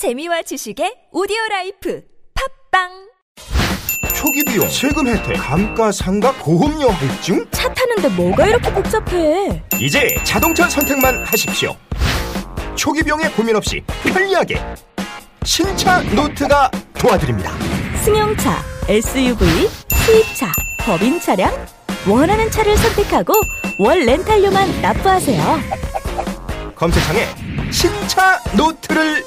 재미와 지식의 오디오 라이프 팟빵 초기 비용, 세금 혜택, 감가상각, 보험료 할증? 차 타는데 뭐가 이렇게 복잡해 이제 자동차 선택만 하십시오. 초기 비용에 고민 없이 편리하게 신차 노트가 도와드립니다. 승용차, SUV, 수입차, 법인 차량 원하는 차를 선택하고 월 렌탈료만 납부하세요 검색창에 신차 노트를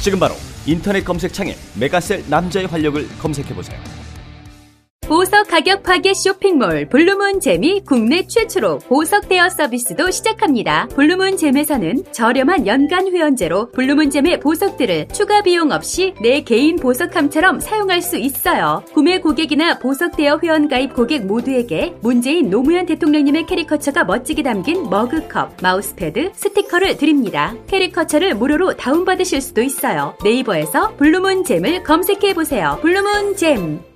지금 바로 인터넷 검색창에 메가셀 남자의 활력을 검색해 보세요. 보석 가격 파괴 쇼핑몰 블루문 잼이 국내 최초로 보석 대여 서비스도 시작합니다. 블루문 잼에서는 저렴한 연간 회원제로 블루문 잼의 보석들을 추가 비용 없이 내 개인 보석함처럼 사용할 수 있어요. 구매 고객이나 보석 대여 회원 가입 고객 모두에게 문재인 노무현 대통령님의 캐리커처가 멋지게 담긴 머그컵, 마우스패드, 스티커를 드립니다. 캐리커처를 무료로 다운받으실 수도 있어요. 네이버에서 블루문 잼을 검색해 보세요. 블루문 잼.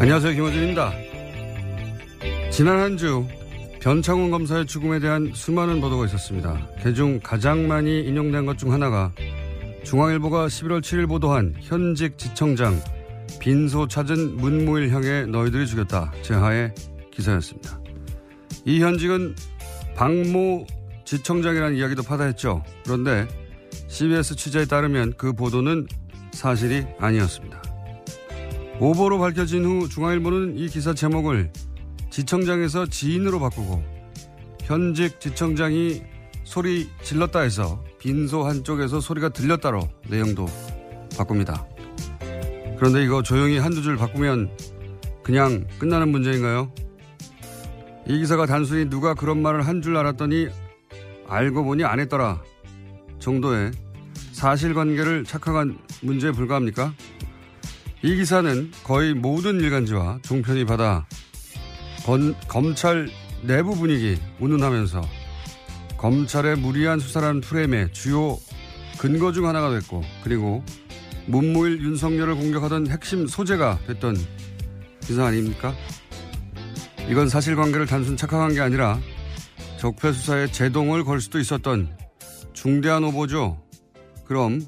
안녕하세요. 김호준입니다. 지난 한 주 변창훈 검사의 죽음에 대한 수많은 보도가 있었습니다. 그중 가장 많이 인용된 것 중 하나가 중앙일보가 11월 7일 보도한 현직 지청장 빈소 찾은 문무일 향해 너희들이 죽였다. 제하의 기사였습니다. 이 현직은 박모 지청장이라는 이야기도 파다했죠. 그런데 CBS 취재에 따르면 그 보도는 사실이 아니었습니다. 오보로 밝혀진 후 중앙일보는 이 기사 제목을 지청장에서 지인으로 바꾸고 현직 지청장이 소리 질렀다 해서 빈소 한쪽에서 소리가 들렸다로 내용도 바꿉니다. 그런데 이거 조용히 한두 줄 바꾸면 그냥 끝나는 문제인가요? 이 기사가 단순히 누가 그런 말을 한 줄 알았더니 알고 보니 안 했더라 정도의 사실관계를 착각한 문제에 불과합니까? 이 기사는 거의 모든 일간지와 종편이 받아 건, 검찰 내부 분위기 운운하면서 검찰의 무리한 수사라는 프레임의 주요 근거 중 하나가 됐고 그리고 문무일 윤석열을 공격하던 핵심 소재가 됐던 기사 아닙니까? 이건 사실관계를 단순 착각한 게 아니라 적폐 수사에 제동을 걸 수도 있었던 중대한 오보죠. 그럼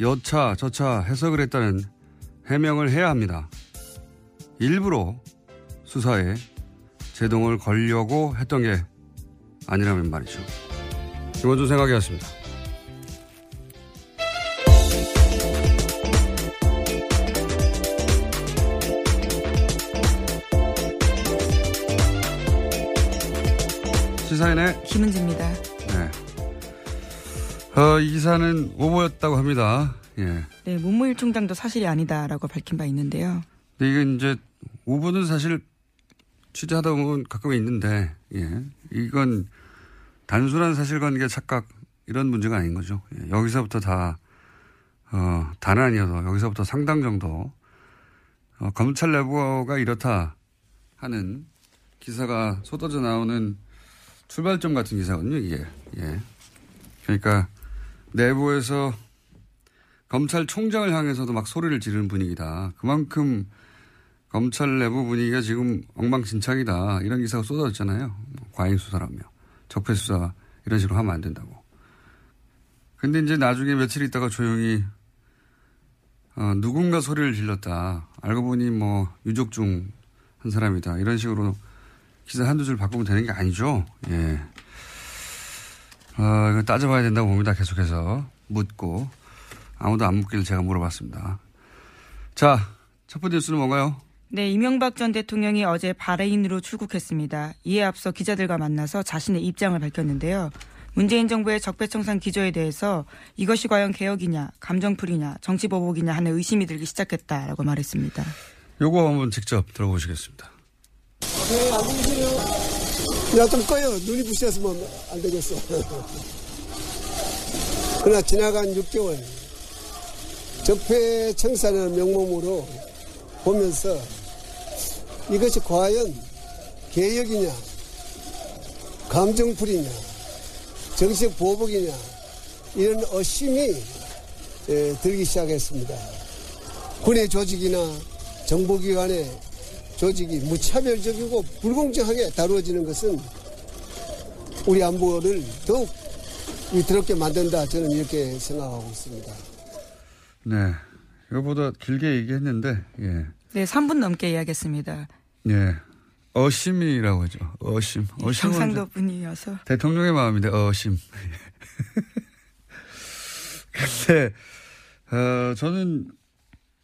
여차 저차 해석을 했다는 해명을 해야 합니다. 일부러 수사에 제동을 걸려고 했던 게 아니라면 말이죠. 김원준 생각이었습니다. 시사인의 김은지입니다. 네. 어, 이 기사는 오보였다고 합니다. 예. 네, 문무일 총장도 사실이 아니다라고 밝힌 바 있는데요. 근데 이게 이제 오보는 사실 취재하다 보면 가끔 있는데, 예. 이건 단순한 사실관계 착각 이런 문제가 아닌 거죠. 예. 여기서부터 다, 어, 다는 아니어서 여기서부터 상당 정도, 어, 검찰 내부가 이렇다 하는 기사가 쏟아져 나오는 출발점 같은 기사거든요, 이게. 예. 그러니까 내부에서 검찰총장을 향해서도 막 소리를 지르는 분위기다. 그만큼 검찰 내부 분위기가 지금 엉망진창이다. 이런 기사가 쏟아졌잖아요. 뭐 과잉 수사라며. 적폐 수사 이런 식으로 하면 안 된다고. 근데 이제 나중에 며칠 있다가 조용히 어, 누군가 소리를 질렀다. 알고 보니 뭐 유족 중 한 사람이다. 이런 식으로 기사 한두 줄 바꾸면 되는 게 아니죠. 예. 어, 이거 따져봐야 된다고 봅니다. 계속해서 묻고 아무도 안 묻기를 제가 물어봤습니다. 자, 첫 번째 뉴스는 뭔가요? 네, 이명박 전 대통령이 어제 바레인으로 출국했습니다. 이에 앞서 기자들과 만나서 자신의 입장을 밝혔는데요. 문재인 정부의 적폐청산 기조에 대해서 이것이 과연 개혁이냐, 감정풀이냐, 정치보복이냐 하는 의심이 들기 시작했다라고 말했습니다. 요거 한번 직접 들어보시겠습니다. 네, 안 보이세요? 야, 좀 꺼요. 눈이 부시었으면 안 되겠어. 그러나 지나간 6개월, 적폐 청산을 명목으로 보면서 이것이 과연 개혁이냐, 감정풀이냐, 정식 보복이냐, 이런 의심이 예, 들기 시작했습니다. 군의 조직이나 정보기관의 조직이 무차별적이고 불공정하게 다루어지는 것은 우리 안보를 더욱 위태롭게 만든다. 저는 이렇게 생각하고 있습니다. 네. 이거보다 길게 얘기했는데, 예. 네, 3분 넘게 이야기했습니다. 예. 어심이라고 하죠. 어심. 어심은 경상도 분이어서. 대통령의 마음인데, 어심. 근데, 어, 저는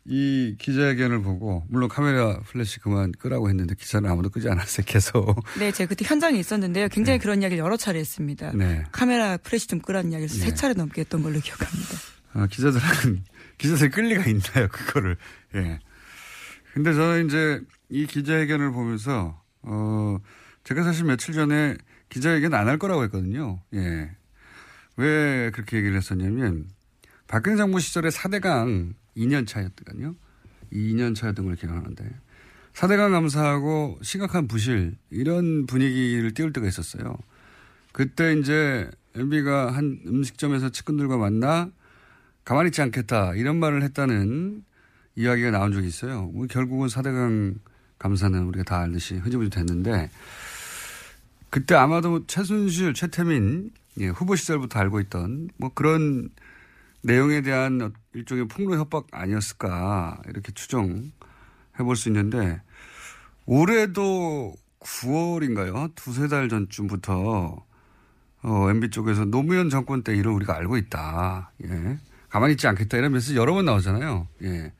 이 기자회견을 보고, 물론 카메라 플래시 그만 끄라고 했는데 기자는 아무도 끄지 않았어요, 계속. 네, 제가 그때 현장에 있었는데요. 굉장히 그런 이야기를 여러 차례 했습니다. 네. 카메라 플래시 좀 끄라는 이야기를 네. 세 차례 넘게 했던 걸로 기억합니다. 아, 기자들은, 기자들 끌 리가 있나요, 그거를. 예. 근데 저는 이제 이 기자회견을 보면서, 어, 제가 사실 며칠 전에 기자회견 안 할 거라고 했거든요. 예. 왜 그렇게 얘기를 했었냐면, 박근혜 정부 시절에 4대강 2년 차였거든요. 2년 차였던 걸 기억하는데. 4대강 감사하고 심각한 부실, 이런 분위기를 띄울 때가 있었어요. 그때 이제 MB가 한 음식점에서 측근들과 만나 가만히 있지 않겠다 이런 말을 했다는 이야기가 나온 적이 있어요. 뭐 결국은 4대강 감사는 우리가 다 알듯이 흐지부지 됐는데 그때 아마도 최순실, 최태민 예, 후보 시절부터 알고 있던 뭐 그런 내용에 대한 일종의 폭로 협박 아니었을까 이렇게 추정해 볼 수 있는데 올해도 9월인가요? 두세 달 전쯤부터 어, MB 쪽에서 노무현 정권 때 일을 우리가 알고 있다. 예. 가만히 있지 않겠다. 이런 메시지 여러 번 나오잖아요. 예.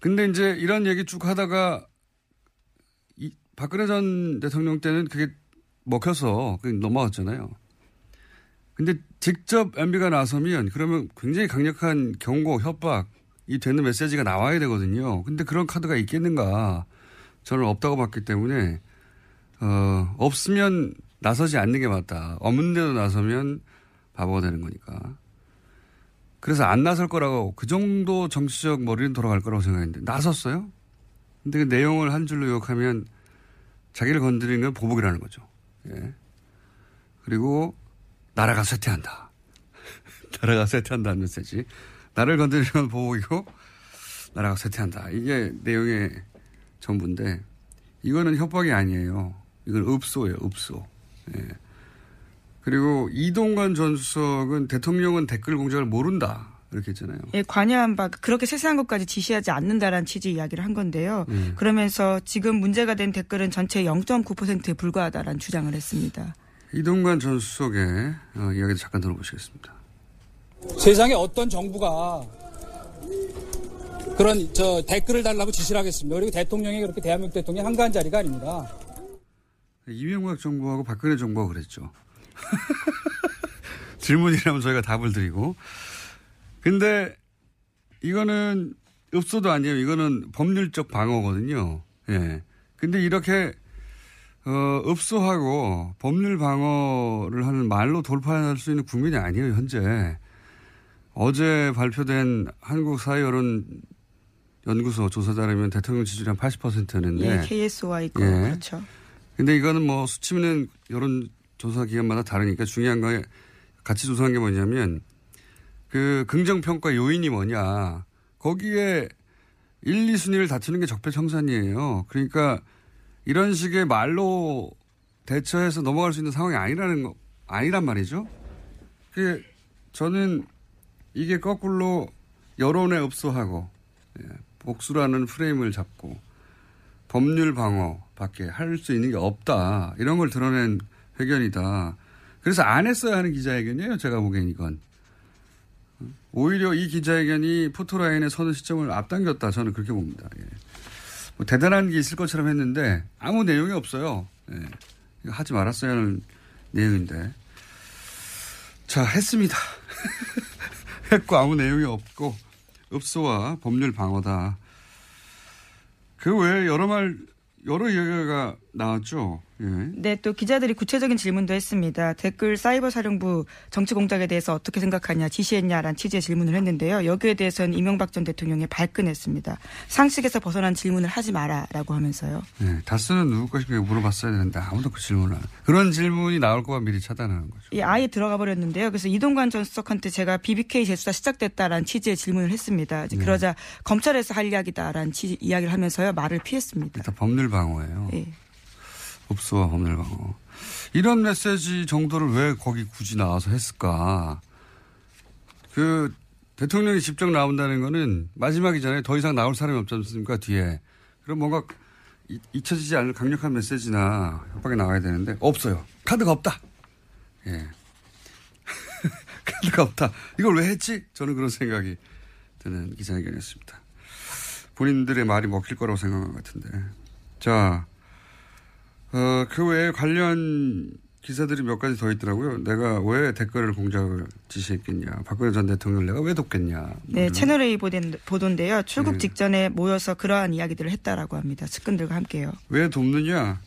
근데 이제 이런 얘기 쭉 하다가 이 박근혜 전 대통령 때는 그게 먹혀서 그게 넘어갔잖아요. 근데 직접 MB가 나서면 그러면 굉장히 강력한 경고, 협박이 되는 메시지가 나와야 되거든요. 근데 그런 카드가 있겠는가. 저는 없다고 봤기 때문에, 어, 없으면 나서지 않는 게 맞다. 없는데도 나서면 바보가 되는 거니까. 그래서 안 나설 거라고 그 정도 정치적 머리는 돌아갈 거라고 생각했는데 나섰어요? 근데 그 내용을 한 줄로 요약하면 자기를 건드리는 건 보복이라는 거죠. 예. 그리고 나라가 쇠퇴한다. 나라가 쇠퇴한다는 메시지. 나를 건드리는 건 보복이고 나라가 쇠퇴한다. 이게 내용의 전부인데 이거는 협박이 아니에요. 이건 읍소예요. 읍소. 예. 그리고 이동관 전 수석은 대통령은 댓글 공작을 모른다. 이렇게 했잖아요. 예, 관여한 바 그렇게 세세한 것까지 지시하지 않는다라는 취지 이야기를 한 건데요. 음. 그러면서 지금 문제가 된 댓글은 전체 0.9%에 불과하다라는 주장을 했습니다. 이동관 전 수석의 어, 이야기도 잠깐 들어보시겠습니다. 세상에 어떤 정부가 그런 저 댓글을 달라고 지시를 하겠습니다. 그리고 대통령이 그렇게 대한민국 대통령이 한가한 자리가 아닙니다. 이명박 정부하고 박근혜 정부가 그랬죠. 질문이라면 저희가 답을 드리고. 근데 이거는 읍소도 아니에요. 이거는 법률적 방어거든요. 예. 근데 이렇게 어, 읍소하고 법률 방어를 하는 말로 돌파할 수 있는 국민이 아니에요, 현재. 어제 발표된 한국 사회 여론 연구소 조사 따르면 대통령 지지율이 한 80%였는데. 예, KSY 거 예. 그렇죠. 근데 이거는 뭐 수치는 여론 조사 기관마다 다르니까 중요한 거에 같이 조사한 게 뭐냐면 그 긍정평가 요인이 뭐냐. 거기에 1, 2순위를 다투는 게 적폐청산이에요. 그러니까 이런 식의 말로 대처해서 넘어갈 수 있는 상황이 아니라는 거, 아니란 말이죠. 그, 저는 이게 거꾸로 여론에 읍소하고, 예, 복수라는 프레임을 잡고, 법률 방어 밖에 할 수 있는 게 없다. 이런 걸 드러낸 회견이다. 그래서 안 했어야 하는 기자회견이에요. 제가 보기엔 이건. 오히려 이 기자회견이 포토라인에 서는 시점을 앞당겼다. 저는 그렇게 봅니다. 예. 뭐 대단한 게 있을 것처럼 했는데 아무 내용이 없어요. 예. 하지 말았어야 하는 내용인데. 자, 했습니다. 했고 아무 내용이 없고 읍소와 법률 방어다. 그 외에 여러 말 여러 이야기가 나왔죠. 예. 네, 또 기자들이 구체적인 질문도 했습니다. 댓글 사이버 사령부 정치 공작에 대해서 어떻게 생각하냐, 지시했냐라는 취지의 질문을 했는데요. 여기에 대해서는 이명박 전 대통령이 발끈했습니다. 상식에서 벗어난 질문을 하지 마라라고 하면서요. 네, 다스는 누구 것인가 물어봤어야 되는데 아무도 그 질문을 안. 그런 질문이 나올 거만 미리 차단하는 거죠. 이 아예 들어가 버렸는데요. 그래서 이동관 전 수석한테 제가 BBK 재수사 시작됐다라는 취지의 질문을 했습니다. 네. 그러자 검찰에서 할 이야기다라는 취지 이야기를 하면서요 말을 피했습니다. 일단 법률 방어예요. 예. 법률 방어. 이런 메시지 정도를 왜 거기 굳이 나와서 했을까? 그 대통령이 직접 나온다는 거는 마지막이잖아요. 더 이상 나올 사람이 없지 않습니까? 뒤에. 그럼 뭔가 이- 잊혀지지 않을 강력한 메시지나 협박이 나와야 되는데 없어요. 카드가 없다. 예. 카드가 없다. 이걸 왜 했지? 저는 그런 생각이 드는 기자회견이었습니다. 본인들의 말이 먹힐 거라고 생각한 것 같은데. 자, 어, 그 외에 관련 기사들이 몇 가지 더 있더라고요. 내가 왜 댓글을 공작을 지시했겠냐. 박근혜 전 대통령을 내가 왜 돕겠냐. 네, 채널A 보도인- 보도인데요. 출국 네. 직전에 모여서 그러한 이야기들을 했다라고 합니다. 측근들과 함께요. 왜 돕느냐?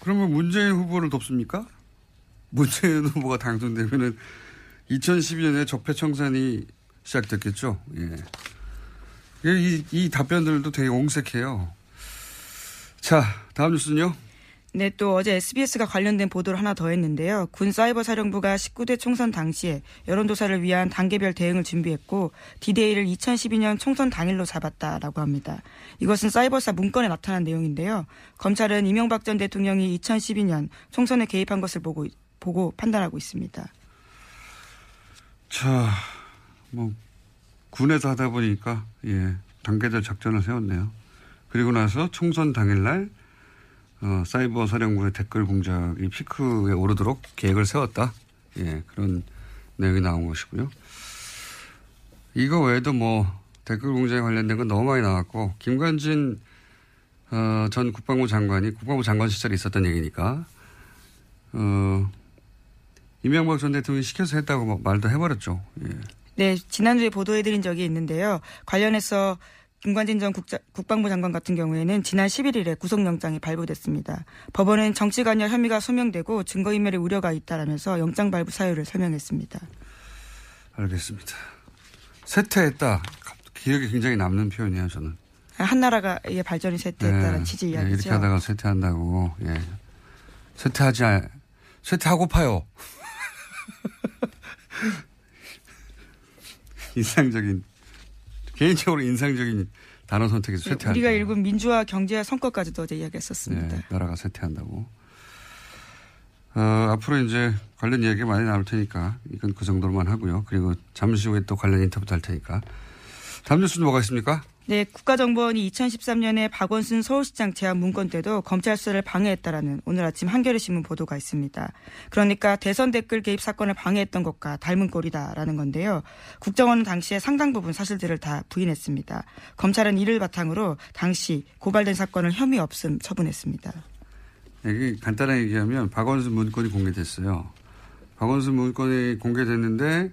그러면 문재인 후보를 돕습니까? 문재인 후보가 당선되면은 2012년에 적폐 청산이 시작됐겠죠. 예. 이, 이 답변들도 되게 옹색해요. 자, 다음 뉴스는요? 네, 또 어제 SBS가 관련된 보도를 하나 더 했는데요. 군 사이버 사령부가 19대 총선 당시에 여론조사를 위한 단계별 대응을 준비했고 디데이를 2012년 총선 당일로 잡았다라고 합니다. 이것은 사이버사 문건에 나타난 내용인데요. 검찰은 이명박 전 대통령이 2012년 총선에 개입한 것을 보고 보고 판단하고 있습니다. 자, 뭐, 군에서 하다 보니까, 예, 단계별 작전을 세웠네요. 그리고 나서 총선 당일날, 어, 사이버 사령부의 댓글 공작이 피크에 오르도록 계획을 세웠다. 예, 그런 내용이 나온 것이고요. 이거 외에도 뭐, 댓글 공작에 관련된 건 너무 많이 나왔고, 김관진, 어, 전 국방부 장관이 국방부 장관 시절에 있었던 얘기니까, 어, 이명박 전 대통령이 시켜서 했다고 뭐 말도 해버렸죠. 예. 네, 지난주에 보도해드린 적이 있는데요. 관련해서 김관진 전 국자, 국방부 장관 같은 경우에는 지난 11일에 구속영장이 발부됐습니다. 법원은 정치관여 혐의가 소명되고 증거인멸의 우려가 있다라면서 영장 발부 사유를 설명했습니다. 알겠습니다. 쇠퇴했다. 기억에 굉장히 남는 표현이에요, 저는. 한나라가의 발전이 쇠퇴했다는 취지 예, 이야기죠. 이렇게 하다가 쇠퇴한다고, 예. 쇠퇴하지, 않- 쇠퇴하고파요. 인상적인, 개인적으로 인상적인 단어 선택에서 네, 쇠퇴한다. 우리가 읽은 민주화 경제와 성과까지도 어제 이야기했었습니다. 네, 나라가 쇠퇴한다고. 어, 앞으로 이제 관련 이야기 많이 나올 테니까 이건 그 정도로만 하고요. 그리고 잠시 후에 또 관련 인터뷰도 할 테니까. 다음 뉴스는 뭐가 있습니까? 네, 국가정보원이 2013년에 박원순 서울시장 제안 문건 때도 검찰 수사를 방해했다라는 오늘 아침 한겨레 신문 보도가 있습니다. 그러니까 대선 댓글 개입 사건을 방해했던 것과 닮은 꼴이다라는 건데요. 국정원은 당시에 상당 부분 사실들을 다 부인했습니다. 검찰은 이를 바탕으로 당시 고발된 사건을 혐의 없음 처분했습니다. 이게 간단하게 얘기하면 박원순 문건이 공개됐어요. 박원순 문건이 공개됐는데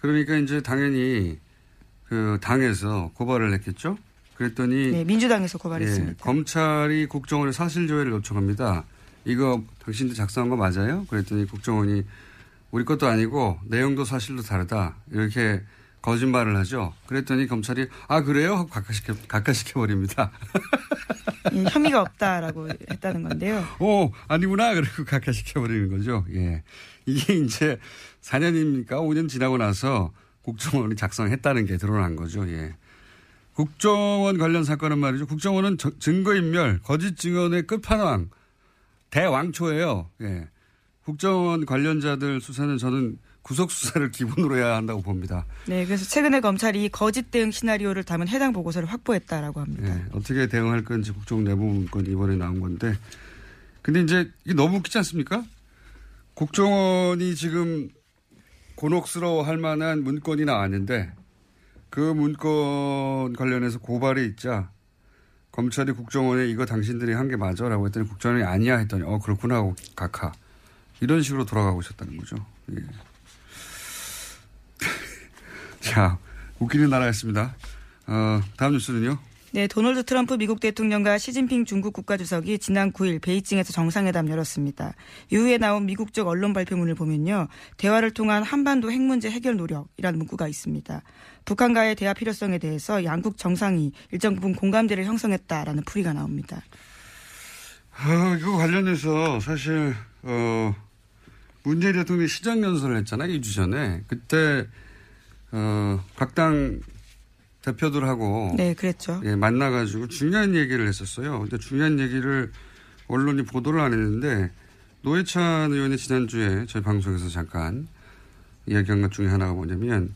그러니까 이제 당연히 그 당에서 고발을 했겠죠. 그랬더니 네, 민주당에서 고발했습니다. 예, 검찰이 국정원에 사실 조회를 요청합니다. 이거 당신들 작성한 거 맞아요? 그랬더니 국정원이 우리 것도 아니고 내용도 사실도 다르다. 이렇게 거짓말을 하죠. 그랬더니 검찰이 아 그래요? 하고 각하시켜 각하시켜 버립니다. 예, 혐의가 없다라고 했다는 건데요. 오 아니구나 그리고 각하시켜 버리는 거죠. 예, 이게 이제 4년입니까 5년 지나고 나서 국정원이 작성했다는 게 드러난 거죠. 예. 국정원 관련 사건은 말이죠. 국정원은 증거인멸, 거짓 증언의 끝판왕, 대왕초예요. 예. 국정원 관련자들 수사는 저는 구속 수사를 기본으로 해야 한다고 봅니다. 네, 그래서 최근에 검찰이 거짓 대응 시나리오를 담은 해당 보고서를 확보했다라고 합니다. 네, 어떻게 대응할 건지 국정 내부 문건 이번에 나온 건데, 근데 이제 이게 너무 웃기지 않습니까? 국정원이 지금 곤혹스러워 할 만한 문건이 나왔는데 그 문건 관련해서 고발이 있자 검찰이 국정원에 이거 당신들이 한 게 맞아 라고 했더니 국정원이 아니야 했더니 어 그렇구나 하고 각하 이런 식으로 돌아가고 있었다는 거죠. 예. 자, 웃기는 나라였습니다. 어, 다음 뉴스는요? 네, 도널드 트럼프 미국 대통령과 시진핑 중국 국가주석이 지난 9일 베이징에서 정상회담 열었습니다. 이후에 나온 미국 쪽 언론 발표문을 보면요. 대화를 통한 한반도 핵 문제 해결 노력이라는 문구가 있습니다. 북한과의 대화 필요성에 대해서 양국 정상이 일정 부분 공감대를 형성했다라는 풀이가 나옵니다. 아, 이거 관련해서 사실 어 문재인 대통령이 시장연설을 했잖아요. 2주 전에. 그때 어, 각당 대표들하고 네, 그랬죠. 예, 만나가지고 중요한 얘기를 했었어요. 근데 중요한 얘기를 언론이 보도를 안 했는데 노회찬 의원이 지난주에 저희 방송에서 잠깐 이야기한 것 중에 하나가 뭐냐면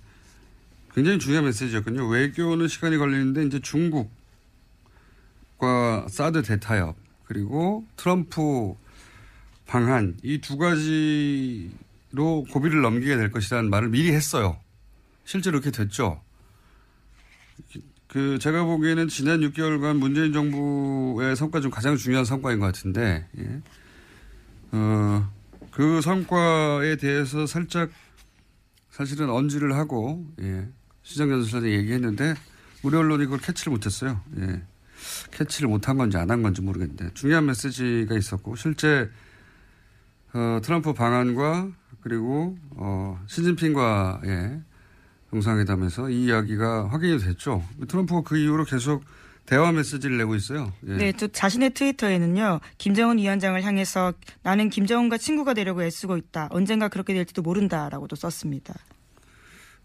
굉장히 중요한 메시지였거든요. 외교는 시간이 걸리는데 이제 중국과 사드 대타협 그리고 트럼프 방한 이 두 가지로 고비를 넘기게 될 것이라는 말을 미리 했어요. 실제로 그렇게 됐죠. 그 제가 보기에는 지난 6개월간 문재인 정부의 성과 중 가장 중요한 성과인 것 같은데, 예. 어, 그 성과에 대해서 살짝 사실은 언지를 하고, 예. 시장연설에 얘기했는데, 우리 언론이 그걸 캐치를 못했어요. 예. 캐치를 못한 건지 안 한 건지 모르겠는데, 중요한 메시지가 있었고, 실제, 어, 트럼프 방안과 그리고, 어, 시진핑과의 정상회담에서 이 이야기가 확인이 됐죠. 트럼프가 그 이후로 계속 대화 메시지를 내고 있어요. 예. 네, 또 자신의 트위터에는요, 김정은 위원장을 향해서 나는 김정은과 친구가 되려고 애쓰고 있다. 언젠가 그렇게 될지도 모른다라고도 썼습니다.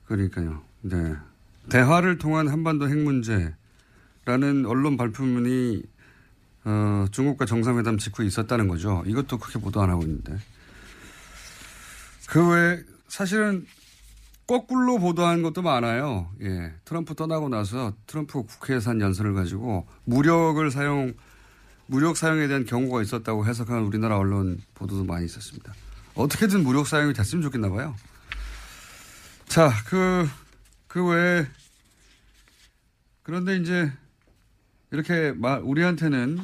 그러니까요. 네. 대화를 통한 한반도 핵 문제라는 언론 발표문이 어, 중국과 정상회담 직후에 있었다는 거죠. 이것도 크게 보도 안 하고 있는데. 그 외에 사실은 거꾸로 보도한 것도 많아요. 예. 트럼프 떠나고 나서 트럼프 국회에서 한 연설을 가지고 무력을 사용, 무력 사용에 대한 경고가 있었다고 해석한 우리나라 언론 보도도 많이 있었습니다. 어떻게든 무력 사용이 됐으면 좋겠나 봐요. 자, 그, 그 외에, 그런데 이제 이렇게 말, 우리한테는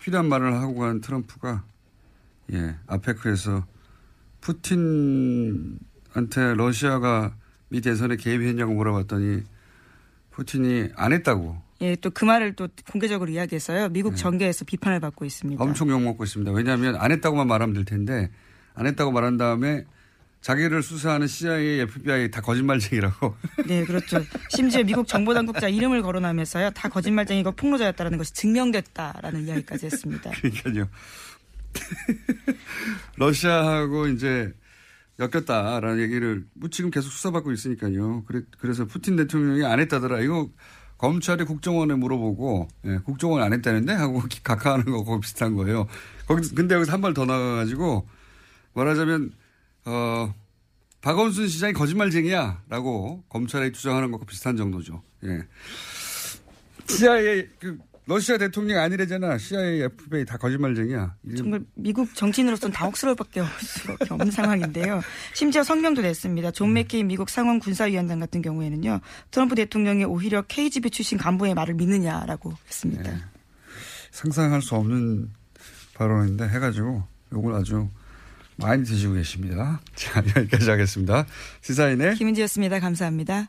필요한 말을 하고 간 트럼프가, 예, 아페크에서 푸틴한테 러시아가 미 대선에 개입했냐고 물어봤더니 푸틴이 안 했다고. 예, 또 그 말을 또 공개적으로 이야기해서요. 미국 네. 정계에서 비판을 받고 있습니다. 엄청 욕먹고 있습니다. 왜냐하면 안 했다고만 말하면 될 텐데 안 했다고 말한 다음에 자기를 수사하는 CIA, FBI 다 거짓말쟁이라고. 네, 그렇죠. 심지어 미국 정보당국자 이름을 거론하면서요. 다 거짓말쟁이고 폭로자였다는 것이 증명됐다라는 이야기까지 했습니다. 그러니까요. 러시아하고 이제 엮였다라는 얘기를 뭐 지금 계속 수사받고 있으니까요. 그래, 그래서 푸틴 대통령이 안 했다더라. 이거 검찰이 국정원에 물어보고 예, 국정원 안 했다는데 하고 각하하는 거고 비슷한 거예요. 거기 근데 여기서 한 발 더 나가가지고 말하자면 어 박원순 시장이 거짓말쟁이야라고 검찰에 주장하는 것과 비슷한 정도죠. 예. CIA 그 러시아 대통령 아니래잖아. CIA, FBI 다 거짓말쟁이야. 정말 미국 정치인으로서는 당혹스러울 밖에 없는 상황인데요. 심지어 성명도 냈습니다. 존 음. 맥케인 미국 상원 군사위원장 같은 경우에는요. 트럼프 대통령이 오히려 KGB 출신 간부의 말을 믿느냐라고 했습니다. 네. 상상할 수 없는 발언인데 해가지고 이걸 아주 많이 드시고 계십니다. 자, 여기까지 하겠습니다. 시사인의 김은지였습니다. 감사합니다.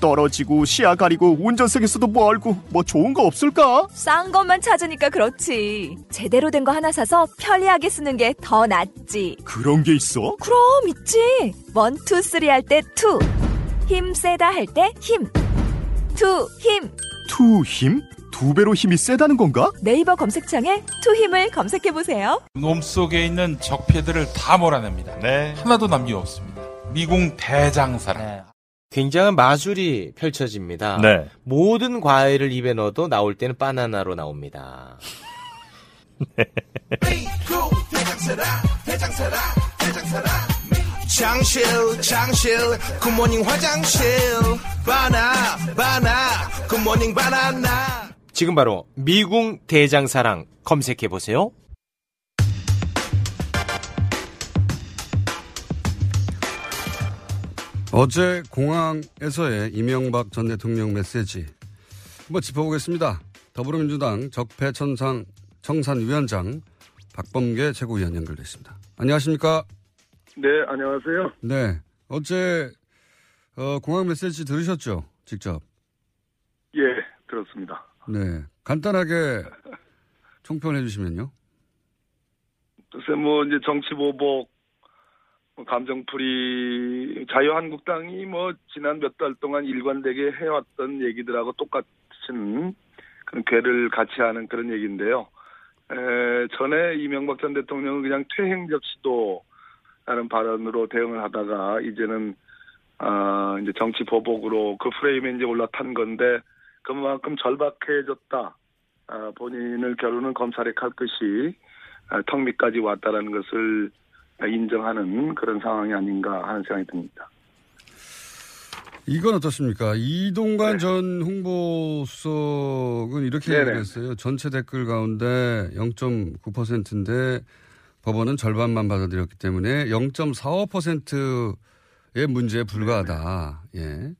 떨어지고, 시야 가리고, 운전석에서도 멀고, 뭐 좋은 거 없을까? 싼 것만 찾으니까 그렇지. 제대로 된 거 하나 사서 편리하게 쓰는 게 더 낫지. 그런 게 있어? 그럼 있지. one, two, three 할 때 two. 힘 세다 할 때 힘. 투, 힘. 투 힘? 두 배로 힘이 세다는 건가? 네이버 검색창에 투 힘을 검색해 보세요. 몸 속에 있는 적폐들을 다 몰아냅니다. 하나도 남김 없습니다. 미궁 대장사랑. 굉장한 마술이 펼쳐집니다. 네. 모든 과일을 입에 넣어도 나올 때는 바나나로 나옵니다. 장실 장실 굿모닝 화장실 바나 바나 굿모닝 바나나 지금 바로 미궁 대장사랑 검색해 보세요. 어제 공항에서의 이명박 전 대통령 메시지 한번 짚어보겠습니다. 더불어민주당 적폐천상 청산위원장 박범계 최고위원 연결돼 있습니다. 안녕하십니까? 네, 안녕하세요. 네. 어제 어, 공항 메시지 들으셨죠? 직접. 예, 들었습니다. 네. 간단하게 총평해 주시면요. 글쎄, 뭐, 이제 정치 보복, 뭐 감정풀이, 자유한국당이 뭐, 지난 몇 달 동안 일관되게 해왔던 얘기들하고 똑같은 그런 괴를 같이 하는 그런 얘기인데요. 에, 전에 이명박 전 대통령은 그냥 퇴행적 시도 라는 발언으로 대응을 하다가 이제는 아, 이제 정치 보복으로 그 프레임에 이제 올라탄 건데 그만큼 절박해졌다. 아, 본인을 검찰에 갈 것이 아, 턱 밑까지 왔다라는 것을 인정하는 그런 상황이 아닌가 하는 생각이 듭니다. 이건 어떻습니까? 이동관 전 홍보 수석은 이렇게 네네. 얘기했어요. 전체 댓글 가운데 0.9%인데 법원은 절반만 받아들였기 때문에 0.45%의 문제에 불과하다. 예.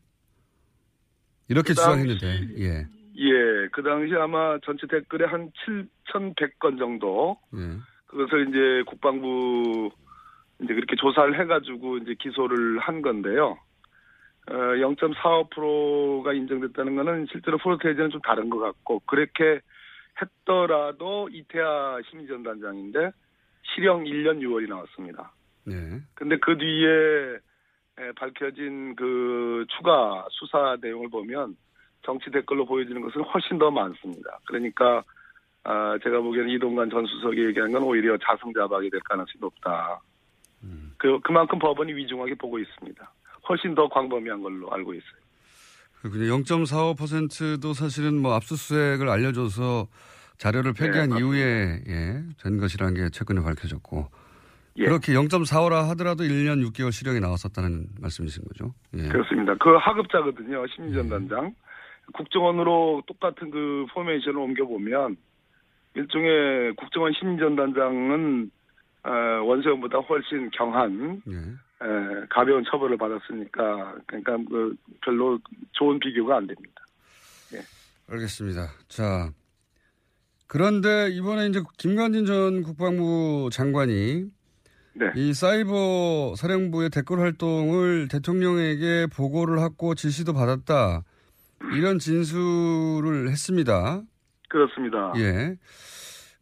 이렇게 그 당시- 주장했는데, 예. 예, 그 당시 아마 전체 댓글에 한 7,100건 정도 예. 그것을 이제 국방부 이제 그렇게 조사를 해가지고 이제 기소를 한 건데요. 어, 0.45%가 인정됐다는 거는 실제로 프로테이즈는 좀 다른 것 같고 그렇게 했더라도 이태하 심리전단장인데 실형 1년 6월이 나왔습니다. 네. 근데 그 뒤에 에, 밝혀진 그 추가 수사 내용을 보면 정치 댓글로 보여지는 것은 훨씬 더 많습니다. 그러니까 아, 제가 보기에는 이동관 전 수석이 얘기한 건 오히려 자승자박이 될 가능성이 높다. 그 그만큼 법원이 위중하게 보고 있습니다. 훨씬 더 광범위한 걸로 알고 있어요. 그냥 0.45%도 사실은 뭐 압수수색을 알려줘서 자료를 폐기한 네, 이후에 예, 된 것이라는 게 최근에 밝혀졌고 예. 그렇게 0.45라 하더라도 1년 6개월 실형이 나왔었다는 말씀이신 거죠? 예. 그렇습니다. 그 하급자거든요. 심리전단장. 국정원으로 똑같은 그 포메이션을 옮겨보면 일종의 국정원 심리전단장은 어, 원세훈보다 훨씬 경한 예. 에, 가벼운 처벌을 받았으니까 그러니까 그 별로 좋은 비교가 안 됩니다. 알겠습니다. 자 그런데 이번에 이제 김관진 전 국방부 장관이 네. 이 사이버 사령부의 댓글 활동을 대통령에게 보고를 하고 지시도 받았다 이런 진술을 했습니다. 그렇습니다. 예.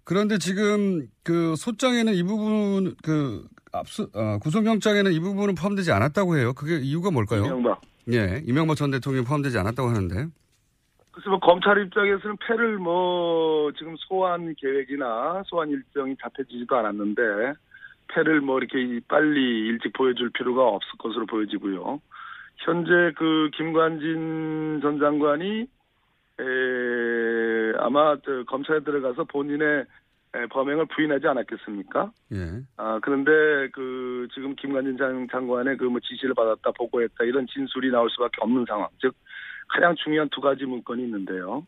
그런데 지금 그 소장에는 이 부분 그 압수 어, 구속영장에는 이 부분은 포함되지 않았다고 해요. 그게 이유가 뭘까요? 이명박. 예, 이명박 전 대통령이 포함되지 않았다고 하는데. 그래서 뭐 검찰 입장에서는 패를 뭐 지금 소환 계획이나 소환 일정이 잡혀지지도 않았는데 패를 뭐 이렇게 빨리 일찍 보여줄 필요가 없을 것으로 보여지고요. 현재 그 김관진 전 장관이 에, 아마 저 검찰에 들어가서 본인의 에, 범행을 부인하지 않았겠습니까? 예. 아, 그런데 그 지금 김관진 장, 장관의 그 뭐 지시를 받았다, 보고했다 이런 진술이 나올 수밖에 없는 상황. 즉 가장 중요한 두 가지 문건이 있는데요.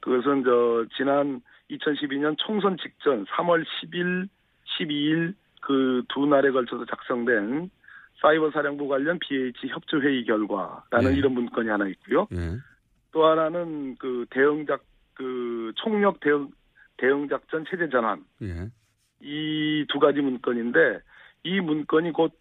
그것은 저 지난 2012년 총선 직전 3월 10일, 12일 그 두 날에 걸쳐서 작성된 사이버 사령부 관련 BH 협조 회의 결과라는 예. 이런 문건이 하나 있고요. 예. 또 하나는 그 대응작 그 총력 대응 대응 작전 체제 전환 예. 이두 가지 문건인데 이 문건이 곧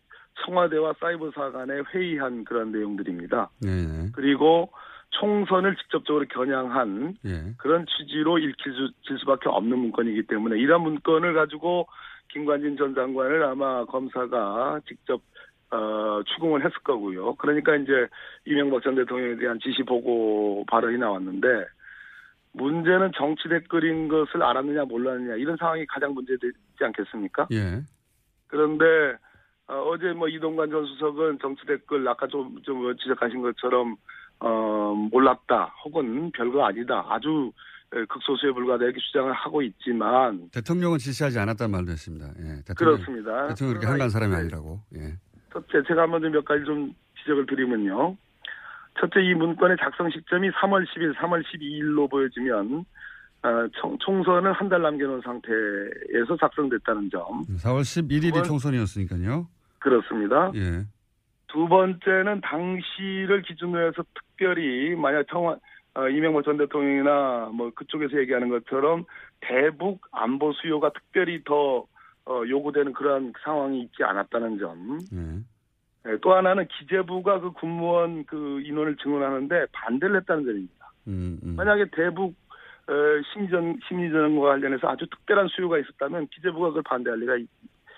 청와대와 사이버사 간에 회의한 그런 내용들입니다. 네. 네. 그리고 총선을 직접적으로 겨냥한 예. 그런 취지로 읽힐 수, 질 수밖에 없는 문건이기 때문에 이런 문건을 가지고 김관진 전 장관을 아마 검사가 직접 어, 추궁을 했을 거고요. 그러니까 이제 이명박 전 대통령에 대한 지시 보고 발언이 나왔는데 문제는 정치 댓글인 것을 알았느냐 몰랐느냐 이런 상황이 가장 문제되지 않겠습니까? 예. 그런데 어, 제뭐 이동관 전 수석은 정치 댓글 아까 좀, 좀 지적하신 것처럼 어, 몰랐다 혹은 별거 아니다 아주 에, 극소수에 불과하다 이렇게 주장을 하고 있지만 대통령은 지시하지 않았다는 말도 했습니다. 예. 대통령, 그렇습니다. 대통령 그렇게 한간 사람이 아니라고. 예. 첫째 제가 한번 좀몇 가지 좀 지적을 드리면요. 첫째 이 문건의 작성 시점이 3월 10일, 3월 12일로 보여지면 어, 총, 총선을 한달 남겨놓은 상태에서 작성됐다는 점 4월 11일이 그건- 총선이었으니까요. 그렇습니다. 예. 두 번째는 당시를 기준으로 해서 특별히 만약 청와 어, 이명박 전 대통령이나 뭐 그쪽에서 얘기하는 것처럼 대북 안보 수요가 특별히 더 어, 요구되는 그런 상황이 있지 않았다는 점. 예. 예, 또 하나는 기재부가 그 군무원 그 인원을 증원하는데 반대를 했다는 점입니다. 음, 음. 만약에 대북 어, 심리전 심리전과 관련해서 아주 특별한 수요가 있었다면 기재부가 그걸 반대할 리가 있,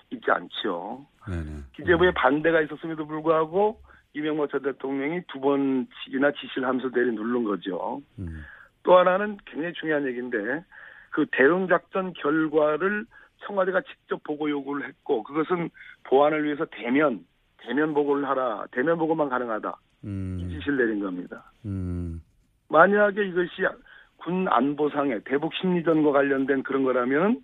지 않죠. 네네. 기재부의 반대가 있었음에도 불구하고 이명박 전 대통령이 두 번씩이나 지시를 하면서 내리 누른 거죠. 음. 또 하나는 굉장히 중요한 얘기인데 그 대응 작전 결과를 청와대가 직접 보고 요구를 했고 그것은 보안을 위해서 대면 대면 보고를 하라 대면 보고만 가능하다 이 음. 지시를 내린 겁니다. 음. 만약에 이것이 군 안보상의 대북 심리전과 관련된 그런 거라면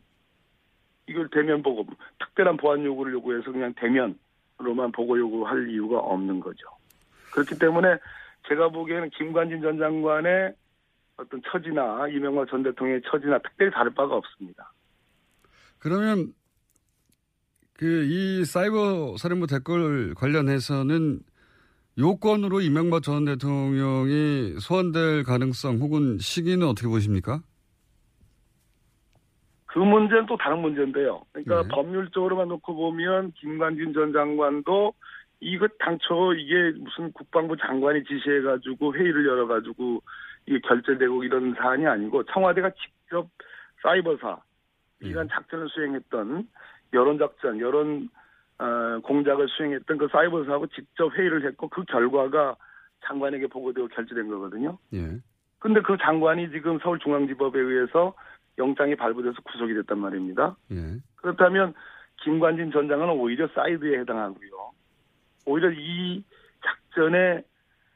이걸 대면 보고 특별한 보안 요구를 요구해서 그냥 대면으로만 보고 요구할 이유가 없는 거죠. 그렇기 때문에 제가 보기에는 김관진 전 장관의 어떤 처지나 이명박 전 대통령의 처지나 특별히 다를 바가 없습니다. 그러면 그 이 사이버 사령부 댓글 관련해서는 요건으로 이명박 전 대통령이 소환될 가능성 혹은 시기는 어떻게 보십니까? 그 문제는 또 다른 문제인데요. 그러니까 법률적으로만 놓고 보면 김관진 전 장관도 이거 당초 이게 무슨 국방부 장관이 지시해가지고 회의를 열어가지고 이게 결재되고 이런 사안이 아니고 청와대가 직접 사이버사 이런 작전을 수행했던 여론 작전, 여론 어, 공작을 수행했던 그 사이버사하고 직접 회의를 했고 그 결과가 장관에게 보고되고 결재된 거거든요. 예. 근데 그 장관이 지금 서울중앙지법에 의해서 영장이 발부돼서 구속이 됐단 말입니다. 예. 그렇다면 김관진 전 장관은 오히려 사이드에 해당하고요. 오히려 이 작전의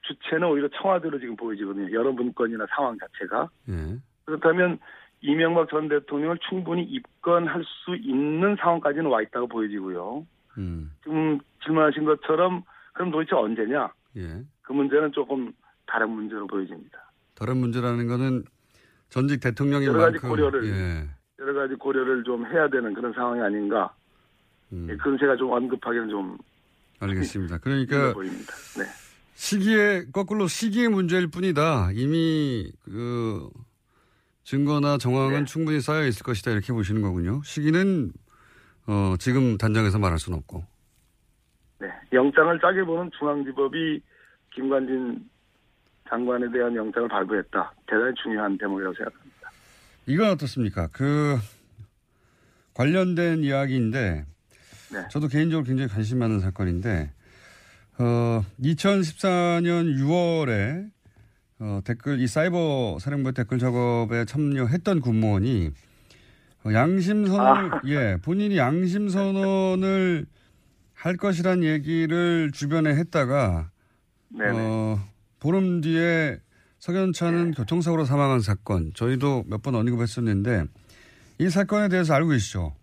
주체는 오히려 청와대로 지금 보여지거든요. 여러 문건이나 상황 자체가. 예. 그렇다면 이명박 전 대통령을 충분히 입건할 수 있는 상황까지는 와 있다고 보여지고요. 음. 지금 질문하신 것처럼 그럼 도대체 언제냐? 예. 그 문제는 조금 다른 문제로 보여집니다. 다른 문제라는 거는 전직 대통령인 여러 가지 만큼 고려를 예. 여러 가지 고려를 좀 해야 되는 그런 상황이 아닌가. 음. 예, 그건 제가 좀 언급하기는 좀 알겠습니다. 그러니까 보입니다. 네. 시기에 거꾸로 시기의 문제일 뿐이다. 이미 그 증거나 정황은 네. 충분히 쌓여 있을 것이다 이렇게 보시는 거군요. 시기는 어, 지금 단정해서 말할 수는 없고. 네. 영장을 짜게 보는 중앙지법이 김관진 장관에 대한 영장을 발부했다. 대단히 중요한 대목이라고 생각합니다. 이건 어떻습니까? 그 관련된 이야기인데 네. 저도 개인적으로 굉장히 관심 많은 사건인데 어 2014년 6월에 어, 댓글 이 사이버 사령부 댓글 작업에 참여했던 군무원이 어, 양심 선언 아. 예 본인이 양심 선언을 할 것이란 얘기를 주변에 했다가 네네. 어, 보름 뒤에 석연차는 교통사고로 사망한 사건 저희도 몇 번 언급했었는데 이 사건에 대해서 알고 계시죠?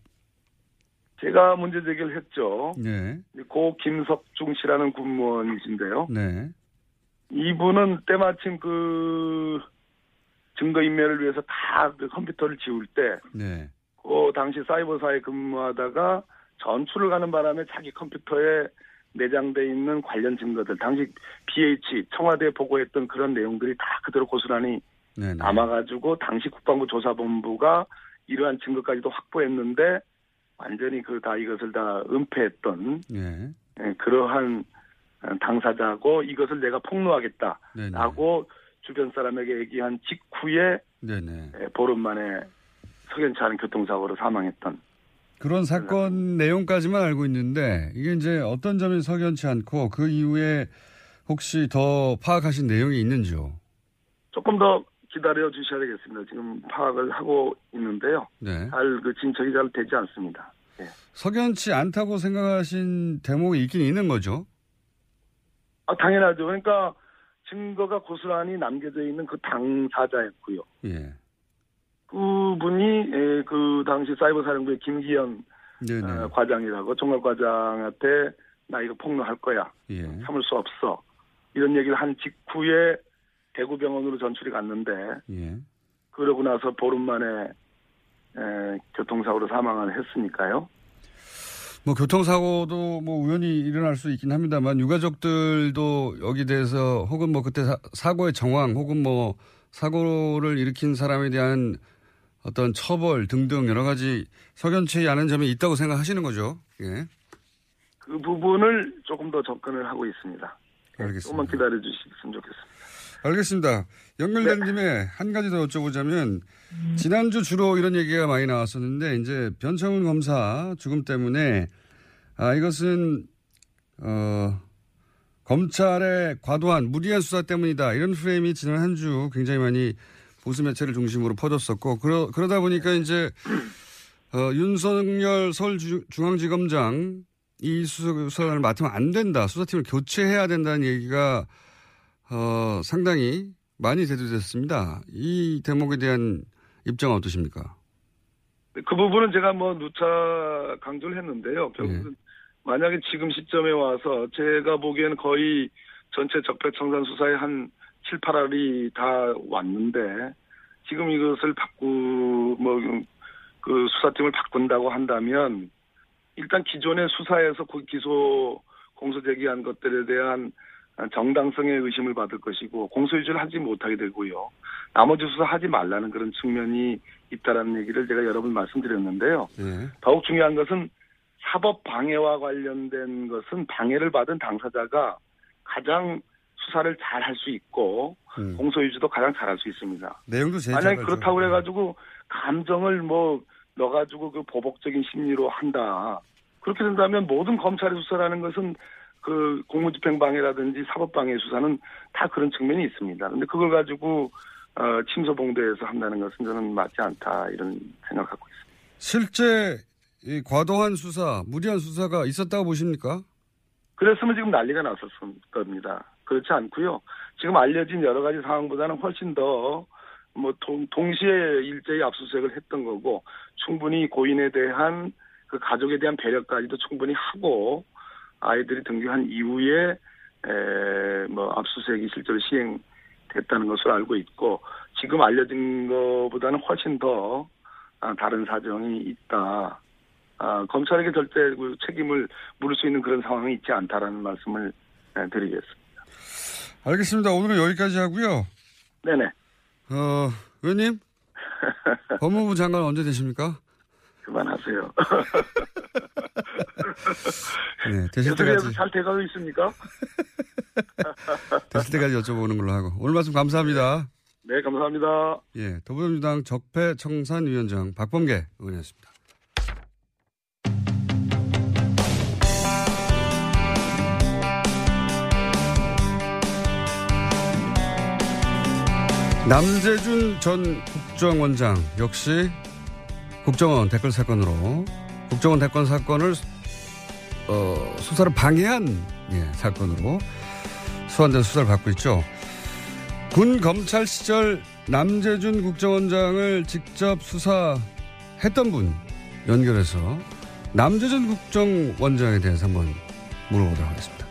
제가 문제 제기를 했죠. 네. 고 김석중 씨라는 군무원이신데요. 네. 이분은 때마침 그 증거인멸을 위해서 다 그 컴퓨터를 지울 때, 네. 그 당시 사이버사에 근무하다가 전출을 가는 바람에 자기 컴퓨터에 내장돼 있는 관련 증거들, 당시 BH 청와대에 보고했던 그런 내용들이 다 그대로 고스란히 네네. 남아가지고 당시 국방부 조사본부가 이러한 증거까지도 확보했는데 완전히 그 다 이것을 다 은폐했던 예. 예, 그러한 어, 당사자고 이것을 내가 폭로하겠다라고 주변 사람에게 얘기한 직후에 네네. 예, 보름 만에 석연치 않은 교통사고로 사망했던 그런 사건 내용까지만 알고 있는데 이게 이제 어떤 점이 석연치 않고 그 이후에 혹시 더 파악하신 내용이 있는지요? 조금 더 기다려 주셔야 되겠습니다. 지금 파악을 하고 있는데요. 네. 잘그 진척이 잘 되지 않습니다. 예. 석연치 않다고 생각하신 대목이 있긴 있는 거죠. 아, 당연하죠. 그러니까 증거가 고스란히 남겨져 있는 그 당사자였고요. 예. 그분이 에, 그 당시 사이버 사령부의 김기현 네네. 어, 과장이라고 총괄 과장한테 나 이거 폭로할 거야. 예. 참을 수 없어. 이런 얘기를 한 직후에 대구병원으로 전출이 갔는데 예. 그러고 나서 보름 만에 에, 교통사고로 사망을 했으니까요. 뭐 교통사고도 뭐 우연히 일어날 수 있긴 합니다만 유가족들도 여기 대해서 혹은 뭐 그때 사, 고의 정황 혹은 뭐 사고를 일으킨 사람에 대한 어떤 처벌 등등 여러 가지 석연치 않은 점이 있다고 생각하시는 거죠. 예. 그 부분을 조금 더 접근을 하고 있습니다. 알겠습니다. 조금만 기다려 주시면 좋겠습니다. 알겠습니다. 연결된 네. 김에 한 가지 더 여쭤보자면 지난주 주로 이런 얘기가 많이 나왔었는데 이제 변창훈 검사 죽음 때문에 아 이것은 어 검찰의 과도한 무리한 수사 때문이다 이런 프레임이 지난 한 주 굉장히 많이 보수 매체를 중심으로 퍼졌었고 그러, 그러다 보니까 이제 어, 윤석열 서울중앙지검장 이 수사를 맡으면 안 된다 수사팀을 교체해야 된다는 얘기가 어, 상당히 많이 대두됐습니다. 이 대목에 대한 입장은 어떠십니까? 그 부분은 제가 뭐 누차 강조를 했는데요. 결국은 만약에 지금 시점에 와서 제가 보기에는 거의 전체 적폐청산 수사에 한 7, 8알이 다 왔는데 지금 이것을 바꾸 뭐 그 수사팀을 바꾼다고 한다면 일단 기존의 수사에서 그 기소 공소 제기한 것들에 대한 정당성의 의심을 받을 것이고 공소유지를 하지 못하게 되고요. 나머지 수사 하지 말라는 그런 측면이 있다라는 얘기를 제가 여러 번 말씀드렸는데요. 네. 더욱 중요한 것은 사법 방해와 관련된 것은 방해를 받은 당사자가 가장 수사를 잘 할 수 있고 음. 공소유지도 가장 잘 할 수 있습니다. 내용도 제일 만약에 잘 그렇다고 그래가지고 감정을 뭐 넣어가지고 그 보복적인 심리로 한다. 그렇게 된다면 모든 검찰의 수사라는 것은 그 공무집행방해라든지 사법방해 수사는 다 그런 측면이 있습니다. 근데 그걸 가지고 어, 침소봉대에서 한다는 것은 저는 맞지 않다 이런 생각을 갖고 있습니다. 실제 이 과도한 수사, 무리한 수사가 있었다고 보십니까? 그랬으면 지금 난리가 났었을 겁니다. 그렇지 않고요. 지금 알려진 여러 가지 상황보다는 훨씬 더 뭐 동시에 일제히 압수수색을 했던 거고 충분히 고인에 대한 그 가족에 대한 배려까지도 충분히 하고 아이들이 등교한 이후에 에, 뭐 압수수색이 실제로 시행됐다는 것으로 알고 있고 지금 알려진 것보다는 훨씬 더 아, 다른 사정이 있다. 아, 검찰에게 절대 그 책임을 물을 수 있는 그런 상황이 있지 않다라는 말씀을 에, 드리겠습니다. 알겠습니다. 오늘은 여기까지 하고요. 네네. 어, 의원님? 법무부 장관 언제 되십니까? 그만하세요. 네, 되실 때까지, 잘 돼가고 있습니까? 되실 때까지 여쭤보는 걸로 하고. 오늘 말씀 감사합니다. 네, 감사합니다. 예, 더불어민주당 적폐청산위원장 박범계 의원이었습니다. 남재준 전 국정원장 역시 국정원 댓글 사건으로 국정원 댓글 사건을 어, 수사를 방해한 예, 사건으로 소환돼서 수사를 받고 있죠. 군 검찰 시절 남재준 국정원장을 직접 수사했던 분 연결해서 남재준 국정원장에 대해서 한번 물어보도록 하겠습니다.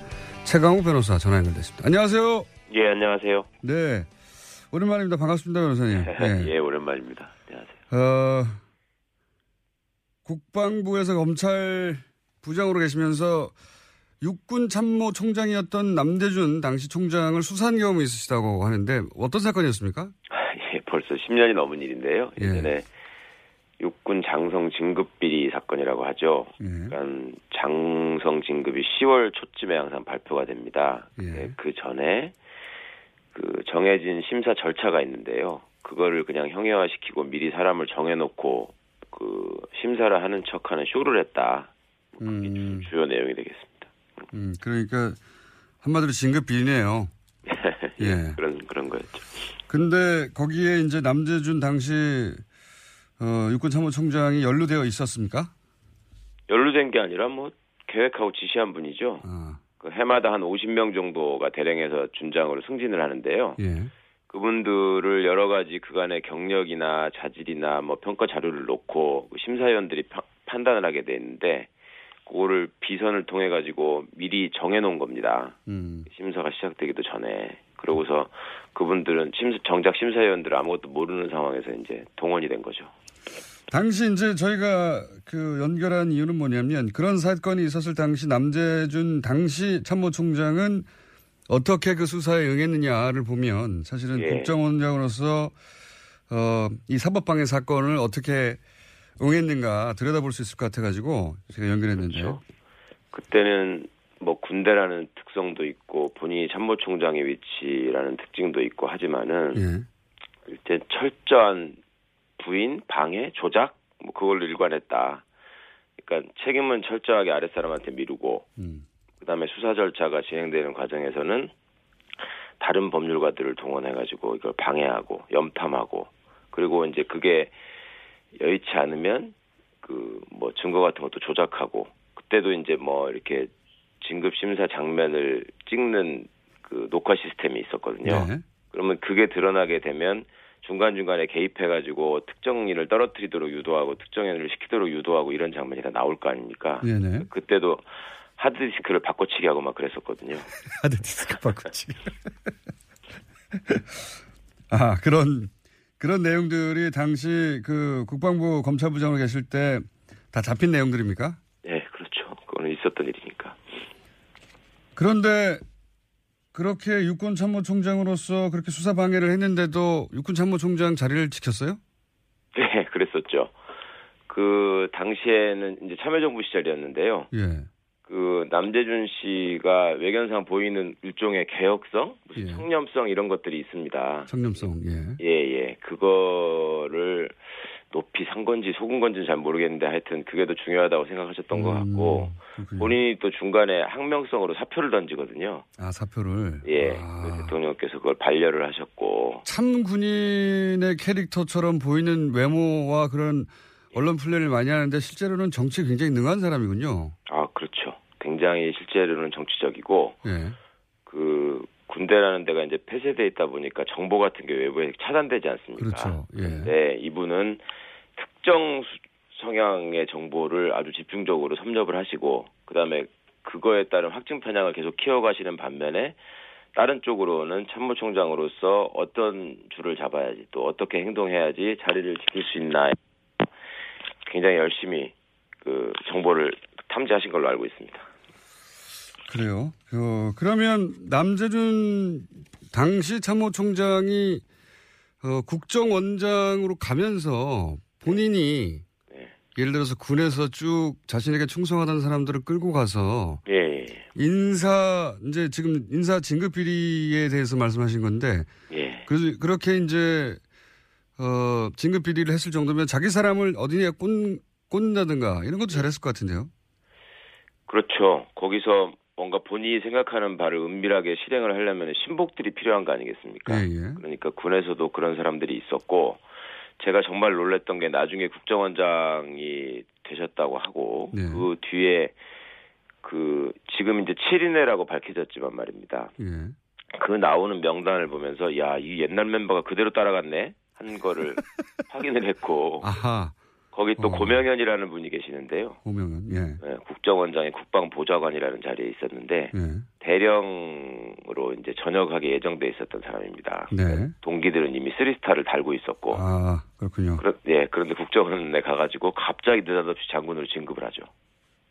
최강욱 변호사 전화 연결됐습니다. 안녕하세요. 예, 안녕하세요. 네. 오랜만입니다. 반갑습니다, 변호사님. 네. 예, 오랜만입니다. 안녕하세요. 어, 국방부에서 검찰 부장으로 계시면서 육군 참모 총장이었던 남대준 당시 총장을 수사한 경험이 있으시다고 하는데 어떤 사건이었습니까? 예, 벌써 10년이 넘은 일인데요. 예. 예전에 육군 장성 진급 비리 사건이라고 하죠. 예. 그러니까 장성 진급이 10월 초쯤에 항상 발표가 됩니다. 예. 예, 그 전에 그 정해진 심사 절차가 있는데요. 그거를 그냥 형해화시키고 미리 사람을 정해놓고 그 심사를 하는 척하는 쇼를 했다. 음, 주요 내용이 되겠습니다. 음, 그러니까 한마디로 진급 비리네요. 예. 그런 그런 거였죠. 근데 거기에 이제 남재준 당시 어, 육군 참모총장이 연루되어 있었습니까? 연루된 게 아니라 뭐 계획하고 지시한 분이죠. 아. 그 해마다 한 50명 정도가 대령해서 준장으로 승진을 하는데요. 예. 그분들을 여러 가지 그간의 경력이나 자질이나 뭐 평가 자료를 놓고 그 심사위원들이 파- 판단을 하게 돼 있는데 그거를 비선을 통해 가지고 미리 정해 놓은 겁니다. 음. 심사가 시작되기도 전에 그러고서 그분들은 심 정작 심사위원들은 아무것도 모르는 상황에서 이제 동원이 된 거죠. 당시 이제 저희가 그 연결한 이유는 뭐냐면 그런 사건이 있었을 당시 남재준 당시 참모총장은 어떻게 그 수사에 응했느냐를 보면 사실은 예. 국정원장으로서 어, 이 사법방해 사건을 어떻게 응했는가 들여다볼 수 있을 것 같아가지고 제가 연결했는데요. 그때는 뭐 군대라는 특성도 있고 본인이 참모총장의 위치라는 특징도 있고 하지만은 예. 일단 철저한 부인, 방해, 조작 뭐 그걸로 일관했다. 그러니까 책임은 철저하게 아랫사람한테 미루고 음. 그다음에 수사 절차가 진행되는 과정에서는 다른 법률가들을 동원해 가지고 이걸 방해하고 염탐하고 그리고 이제 그게 여의치 않으면 그 뭐 증거 같은 것도 조작하고 그때도 이제 뭐 이렇게 진급 심사 장면을 찍는 그 녹화 시스템이 있었거든요. 네. 그러면 그게 드러나게 되면 중간중간에 개입해가지고 특정인을 떨어뜨리도록 유도하고 특정인을 시키도록 유도하고 이런 장면이 다 나올 거 아닙니까? 네네. 그때도 하드디스크를 바꿔치기 하고 막 그랬었거든요. 하드디스크 바꾸지. 아, 그런, 그런 내용들이 당시 그 국방부 검찰부장으로 계실 때 다 잡힌 내용들입니까? 네, 그렇죠. 그거는 있었던 일이니까. 그런데 그렇게 육군 참모총장으로서 그렇게 수사 방해를 했는데도 육군 참모총장 자리를 지켰어요? 네, 그랬었죠. 그 당시에는 이제 참여정부 시절이었는데요. 예. 그 남재준 씨가 외견상 보이는 일종의 개혁성, 무슨 예. 청렴성 이런 것들이 있습니다. 청렴성, 예. 예, 예. 그거를 높이 산 건지 속은 건지는 잘 모르겠는데 하여튼 그게 더 중요하다고 생각하셨던 음. 것 같고 본인이 또 중간에 항명성으로 사표를 던지거든요. 아, 사표를. 예. 그 대통령께서 그걸 반려를 하셨고 참 군인의 캐릭터처럼 보이는 외모와 그런 언론 플레이를 많이 하는데 실제로는 정치 에 굉장히 능한 사람이군요. 아, 그렇죠. 굉장히 실제로는 정치적이고 예. 그 군대라는 데가 이제 폐쇄돼 있다 보니까 정보 같은 게 외부에 차단되지 않습니까? 그렇죠. 예. 네, 이분은 특정 수- 성향의 정보를 아주 집중적으로 섭렵을 하시고 그다음에 그거에 따른 확증 편향을 계속 키워가시는 반면에 다른 쪽으로는 참모총장으로서 어떤 줄을 잡아야지 또 어떻게 행동해야지 자리를 지킬 수 있나 굉장히 열심히 그 정보를 탐지하신 걸로 알고 있습니다. 그래요. 그, 그러면 남재준 당시 참모총장이 어, 국정원장으로 가면서 본인이 예를 들어서 군에서 쭉 자신에게 충성하던 사람들을 끌고 가서 예, 예, 인사 이제 지금 인사 진급 비리에 대해서 말씀하신 건데 예. 그 그렇게 이제 어 진급 비리를 했을 정도면 자기 사람을 어디에 꽂 꽂는다든가 이런 것도 잘했을 것 같은데요. 그렇죠. 거기서 뭔가 본인이 생각하는 바를 은밀하게 실행을 하려면 신복들이 필요한 거 아니겠습니까? 예, 예. 그러니까 군에서도 그런 사람들이 있었고 제가 정말 놀랬던 게 나중에 국정원장이 되셨다고 하고 네. 그 뒤에 그 지금 이제 7인회라고 밝혀졌지만 말입니다. 예. 그 나오는 명단을 보면서 야, 이 옛날 멤버가 그대로 따라갔네 한 거를 확인을 했고 아하. 거기 또 어. 고명현이라는 분이 계시는데요. 오명은 예. 네, 국정원장이 국방보좌관이라는 자리에 있었는데 예. 대령으로 이제 전역하게 예정돼 있었던 사람입니다. 네. 동기들은 이미 쓰리스타를 달고 있었고, 아 그렇군요. 그런, 예, 그런데 국정원에 가가지고 갑자기 느닷없이 장군으로 진급을 하죠.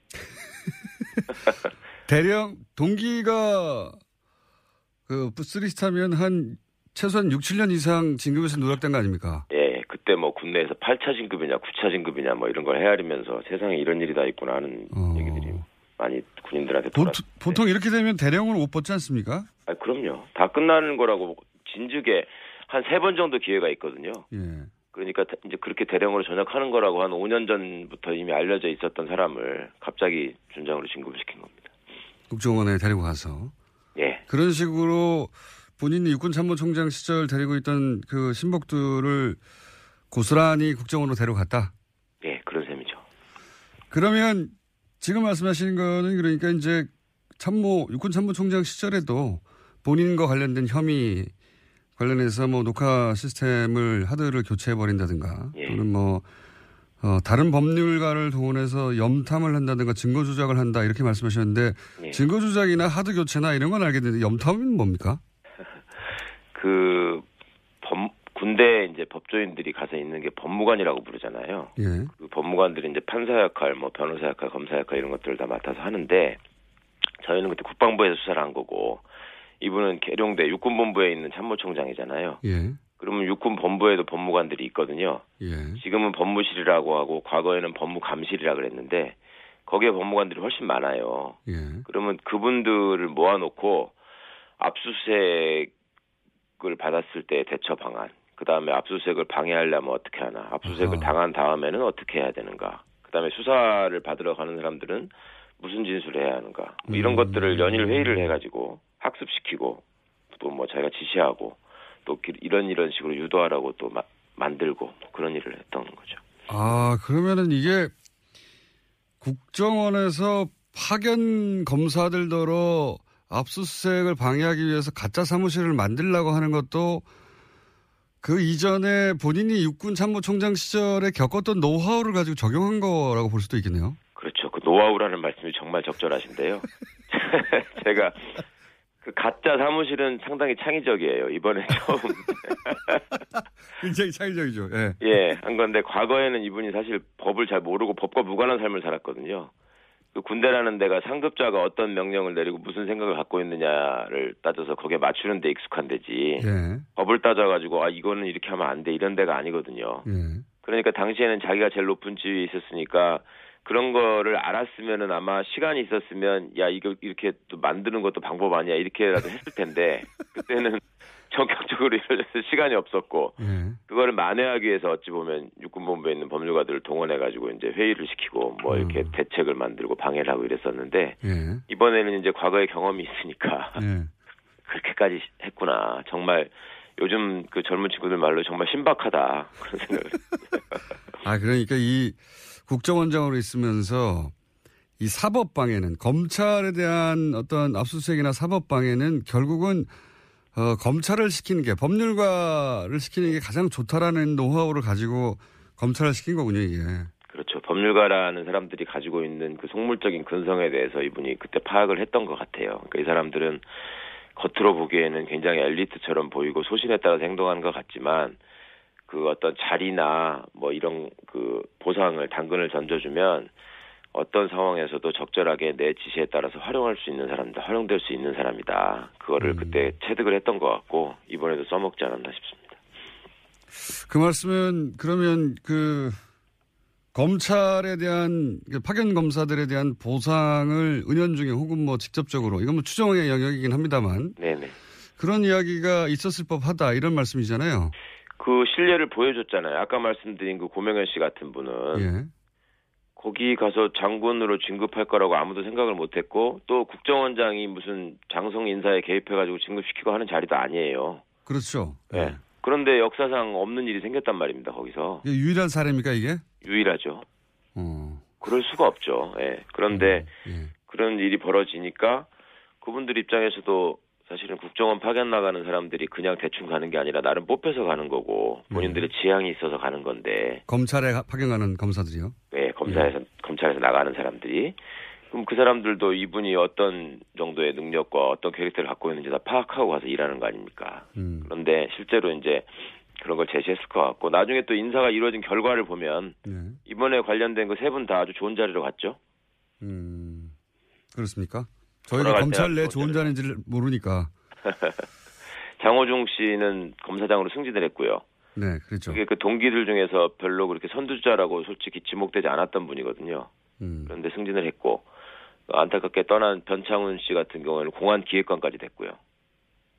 대령 동기가 그 쓰리스타면 한 최소한 6, 7년 이상 진급에서 누락된 거 아닙니까? 예, 군내에서 8차 진급이냐 9차 진급이냐 뭐 이런 걸 헤아리면서 세상에 이런 일이 다 있구나 하는 얘기들이 많이 군인들한테 보, 돌았. 보통 이렇게 되면 대령을 못 받지 않습니까? 아, 그럼요. 다 끝나는 거라고 진즉에 한 세 번 정도 기회가 있거든요. 예. 그러니까 대- 이제 그렇게 대령으로 전역하는 거라고 한 5년 전부터 이미 알려져 있었던 사람을 갑자기 준장으로 진급을 시킨 겁니다. 국정원에 데리고 가서 예. 그런 식으로 본인이 육군 참모총장 시절 데리고 있던 그 신복들을 고스란히 국정원으로 데려갔다. 예, 그런 셈이죠. 그러면 지금 말씀하시는 거는 그러니까 이제 참모 육군 참모총장 시절에도 본인과 관련된 혐의 관련해서 뭐 녹화 시스템을 하드를 교체해 버린다든가 또는 뭐 어, 다른 법률가를 동원해서 염탐을 한다든가 증거 조작을 한다 이렇게 말씀하셨는데 예. 증거 조작이나 하드 교체나 이런 건 알겠는데 염탐은 뭡니까? 그 법, 군대 이제 법조인들이 가서 있는 게 법무관이라고 부르잖아요. 예. 그 법무관들이 이제 판사 역할, 뭐 변호사 역할, 검사 역할 이런 것들을 다 맡아서 하는데 저희는 그때 국방부에서 수사를 한 거고 이분은 계룡대 육군본부에 있는 참모총장이잖아요. 예. 그러면 육군 본부에도 법무관들이 있거든요. 예. 지금은 법무실이라고 하고 과거에는 법무감실이라 그랬는데 거기에 법무관들이 훨씬 많아요. 예. 그러면 그분들을 모아놓고 압수수색을 받았을 때 대처 방안, 그 다음에 압수수색을 방해하려면 어떻게 하나, 압수수색을 당한 다음에는 어떻게 해야 되는가, 그 다음에 수사를 받으러 가는 사람들은 무슨 진술을 해야 하는가, 뭐 이런 것들을 연일 회의를 해가지고 학습시키고 또 뭐 자기가 지시하고 또 기- 이런 이런 식으로 유도하라고 또 마- 만들고 뭐 그런 일을 했던 거죠. 아, 그러면은 이게 국정원에서 파견 검사들더러 압수수색을 방해하기 위해서 가짜 사무실을 만들려고 하는 것도 그 이전에 본인이 육군 참모총장 시절에 겪었던 노하우를 가지고 적용한 거라고 볼 수도 있겠네요. 그렇죠. 그 노하우라는 말씀이 정말 적절하신데요. 제가 그 가짜 사무실은 상당히 창의적이에요. 이번에 처음 굉장히 창의적이죠. 예. 예, 한 건데 과거에는 이분이 사실 법을 잘 모르고 법과 무관한 삶을 살았거든요. 그 군대라는 데가 상급자가 어떤 명령을 내리고 무슨 생각을 갖고 있느냐를 따져서 거기에 맞추는 데 익숙한 데지. 예. 법을 따져가지고 아 이거는 이렇게 하면 안 돼 이런 데가 아니거든요. 예. 그러니까 당시에는 자기가 제일 높은 지위에 있었으니까 그런 거를 알았으면은 아마 시간이 있었으면 야 이거 이렇게 또 만드는 것도 방법 아니야 이렇게라도 했을 텐데 그때는 전격적으로 이루어져서 시간이 없었고 예. 그거를 만회하기 위해서 어찌 보면 육군본부에 있는 법률가들을 동원해 가지고 이제 회의를 시키고 뭐 이렇게 대책을 만들고 방해를 하고 이랬었는데 예. 이번에는 이제 과거의 경험이 있으니까 예. 그렇게까지 했구나 정말 요즘 그 젊은 친구들 말로 정말 신박하다 그런 생각을 아, 그러니까 이 국정원장으로 있으면서 이 사법 방해는 검찰에 대한 어떤 압수수색이나 사법 방해는 결국은 어, 검찰을 시키는 게 법률가를 시키는 게 가장 좋다라는 노하우를 가지고 검찰을 시킨 거군요, 이게. 그렇죠. 법률가라는 사람들이 가지고 있는 그 속물적인 근성에 대해서 이분이 그때 파악을 했던 것 같아요. 그러니까 이 사람들은 겉으로 보기에는 굉장히 엘리트처럼 보이고 소신에 따라서 행동하는 것 같지만 그 어떤 자리나 뭐 이런 그 보상을 당근을 던져주면 어떤 상황에서도 적절하게 내 지시에 따라서 활용할 수 있는 사람이다, 활용될 수 있는 사람이다. 그거를 그때 체득을 했던 것 같고 이번에도 써먹지 않았나 싶습니다. 그 말씀은 그러면 그 검찰에 대한 그 파견 검사들에 대한 보상을 은연중에 혹은 뭐 직접적으로 이건 뭐 추정의 영역이긴 합니다만 네네. 그런 이야기가 있었을 법하다 이런 말씀이잖아요. 그 신뢰를 보여줬잖아요. 아까 말씀드린 그 고명현 씨 같은 분은 예. 거기 가서 장군으로 진급할 거라고 아무도 생각을 못했고 또 국정원장이 무슨 장성 인사에 개입해가지고 진급시키고 하는 자리도 아니에요. 그렇죠. 예. 그런데 역사상 없는 일이 생겼단 말입니다. 거기서 이게 유일한 사례입니까 이게? 유일하죠. 어. 그럴 수가 없죠. 예. 그런데 그런 일이 벌어지니까 그분들 입장에서도 사실은 국정원 파견 나가는 사람들이 그냥 대충 가는 게 아니라 나름 뽑혀서 가는 거고 본인들의 지향이 있어서 가는 건데 검찰에 가- 파견 가는 검사들이요. 네, 검사에서 검찰에서 나가는 사람들이 그럼 그 사람들도 이분이 어떤 정도의 능력과 어떤 캐릭터를 갖고 있는지 다 파악하고 가서 일하는 거 아닙니까? 음. 그런데 실제로 이제 그런 걸 제시했을 것 같고 나중에 또 인사가 이루어진 결과를 보면 네. 이번에 관련된 그 세 분 다 아주 좋은 자리로 갔죠. 음. 그렇습니까? 저희가 검찰 내 좋은 자인지를 모르니까. 장호중 씨는 검사장으로 승진을 했고요. 네, 그렇죠. 그게 그 동기들 중에서 별로 그렇게 선두주자라고 솔직히 지목되지 않았던 분이거든요. 음. 그런데 승진을 했고 안타깝게 떠난 변창훈 씨 같은 경우에는 공안 기획관까지 됐고요.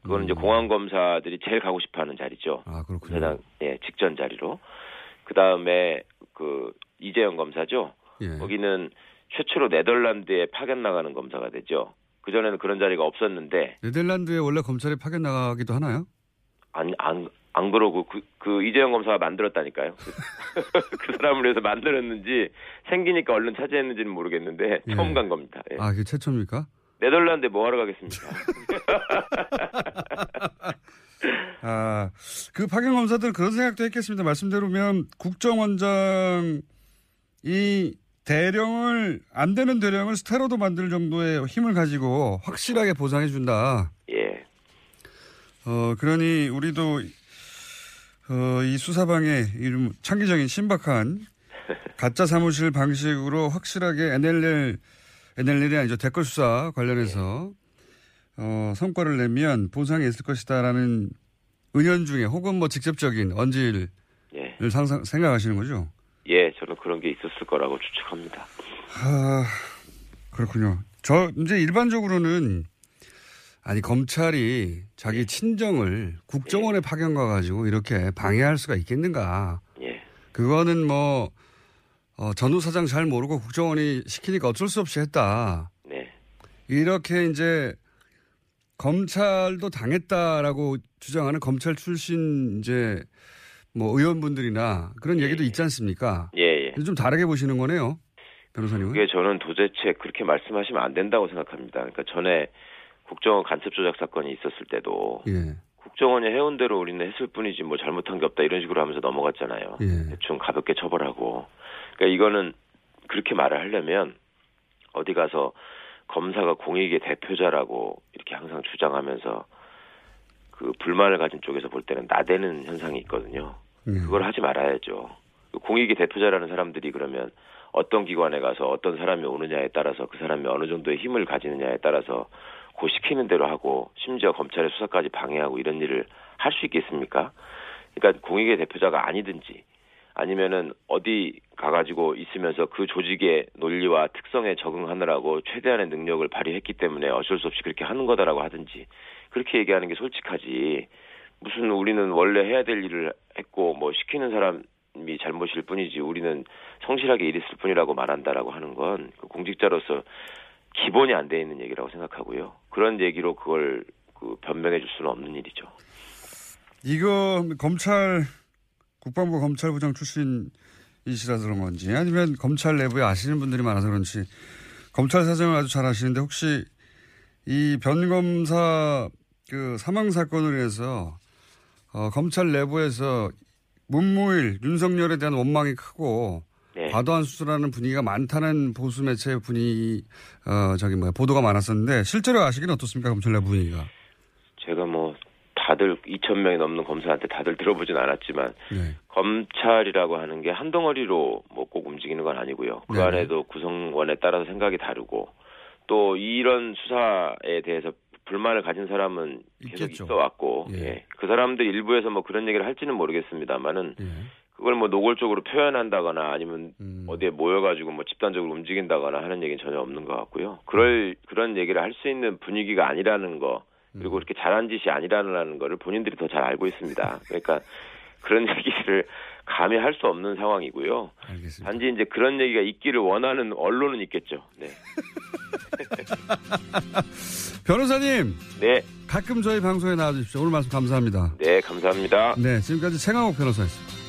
그거는 이제 공안 검사들이 제일 가고 싶어하는 자리죠. 음. 아 그렇군요. 검사장 예, 직전 자리로. 그 다음에 그 이재영 검사죠. 예. 거기는 최초로 네덜란드에 파견 나가는 검사가 되죠. 그 전에는 그런 자리가 없었는데 네덜란드에 원래 검찰이 파견 나가기도 하나요? 안, 안, 안 그러고 그, 그 이재영 검사가 만들었다니까요. 그 사람을 위해서 만들었는지 생기니까 얼른 차지했는지는 모르겠는데 예. 처음 간 겁니다. 예. 아, 그게 최초입니까? 네덜란드에 뭐 하러 가겠습니까? 아, 그 파견 검사들 그런 생각도 했겠습니다. 말씀대로면 국정원장이 대령을 안 되는 대령을 스테로도 만들 정도의 힘을 가지고 확실하게 보상해 준다. 예. 어, 그러니 우리도 어, 이 수사방의 이름 창기적인 신박한 가짜 사무실 방식으로 확실하게 NLL NLL이 아니죠 댓글 수사 관련해서 어, 성과를 내면 보상이 있을 것이다라는 은연 중에 혹은 뭐 직접적인 언질을 예. 상상 생각하시는 거죠? 예, 저는 그런 게 있었을 거라고 추측합니다. 아, 그렇군요. 저, 이제 일반적으로는, 아니, 검찰이 자기 친정을 국정원에 파견 가가지고 이렇게 방해할 수가 있겠는가. 예. 그거는 뭐, 어, 전후 사장 잘 모르고 국정원이 시키니까 어쩔 수 없이 했다. 네. 이렇게 이제 검찰도 당했다라고 주장하는 검찰 출신 이제 뭐 의원분들이나 그런 얘기도 있지 않습니까? 예, 예. 좀 다르게 보시는 거네요. 변호사님은. 그게 저는 도대체 그렇게 말씀하시면 안 된다고 생각합니다. 그러니까 전에 국정원 간첩 조작 사건이 있었을 때도 예. 국정원이 해온 대로 우리는 했을 뿐이지 뭐 잘못한 게 없다 이런 식으로 하면서 넘어갔잖아요. 예. 대충 가볍게 처벌하고. 그러니까 이거는 그렇게 말을 하려면 어디 가서 검사가 공익의 대표자라고 이렇게 항상 주장하면서 그 불만을 가진 쪽에서 볼 때는 나대는 현상이 있거든요. 예. 그걸 하지 말아야죠. 그 공익의 대표자라는 사람들이 그러면 어떤 기관에 가서 어떤 사람이 오느냐에 따라서 그 사람이 어느 정도의 힘을 가지느냐에 따라서 고 시키는 대로 하고 심지어 검찰의 수사까지 방해하고 이런 일을 할 수 있겠습니까? 그러니까 공익의 대표자가 아니든지 아니면은 어디 가가지고 있으면서 그 조직의 논리와 특성에 적응하느라고 최대한의 능력을 발휘했기 때문에 어쩔 수 없이 그렇게 하는 거다라고 하든지 그렇게 얘기하는 게 솔직하지 무슨 우리는 원래 해야 될 일을 했고 뭐 시키는 사람이 잘못일 뿐이지 우리는 성실하게 일했을 뿐이라고 말한다라고 하는 건그 공직자로서 기본이 안 돼 있는 얘기라고 생각하고요. 그런 얘기로 그걸 그 변명해 줄 수는 없는 일이죠. 이거 검찰 국방부 검찰부장 출신이시라서 그런 건지 아니면 검찰 내부에 아시는 분들이 많아서 그런지 검찰 사정을 아주 잘 아시는데 혹시 이 변검사 그 사망 사건을 위해서 어, 검찰 내부에서 문무일 윤석열에 대한 원망이 크고 네. 과도한 수술하는 분위기가 많다는 보수 매체 분위기 어 저기 뭐야 보도가 많았었는데 실제로 아시기는 어떻습니까 검찰 내부 분위기가? 제가 뭐 다들 2천 명이 넘는 검사한테 다들 들어보진 않았지만 네. 검찰이라고 하는 게 한 덩어리로 뭐 꼭 움직이는 건 아니고요. 그 네네. 안에도 구성원에 따라서 생각이 다르고 또 이런 수사에 대해서 불만을 가진 사람은 계속 있겠죠. 있어 왔고 예. 예. 그 사람들 일부에서 뭐 그런 얘기를 할지는 모르겠습니다만은 예. 그걸 뭐 노골적으로 표현한다거나 아니면 음. 어디에 모여가지고 뭐 집단적으로 움직인다거나 하는 얘기는 전혀 없는 것 같고요. 그럴 그런 얘기를 할 수 있는 분위기가 아니라는 거 그리고 그렇게 잘한 짓이 아니라는 거를 본인들이 더 잘 알고 있습니다. 그러니까 그런 얘기를 감히 할 수 없는 상황이고요. 알겠습니다. 단지 이제 그런 얘기가 있기를 원하는 언론은 있겠죠. 네. 변호사님. 네. 가끔 저희 방송에 나와주십시오. 오늘 말씀 감사합니다. 네, 감사합니다. 네, 지금까지 최강욱 변호사였습니다.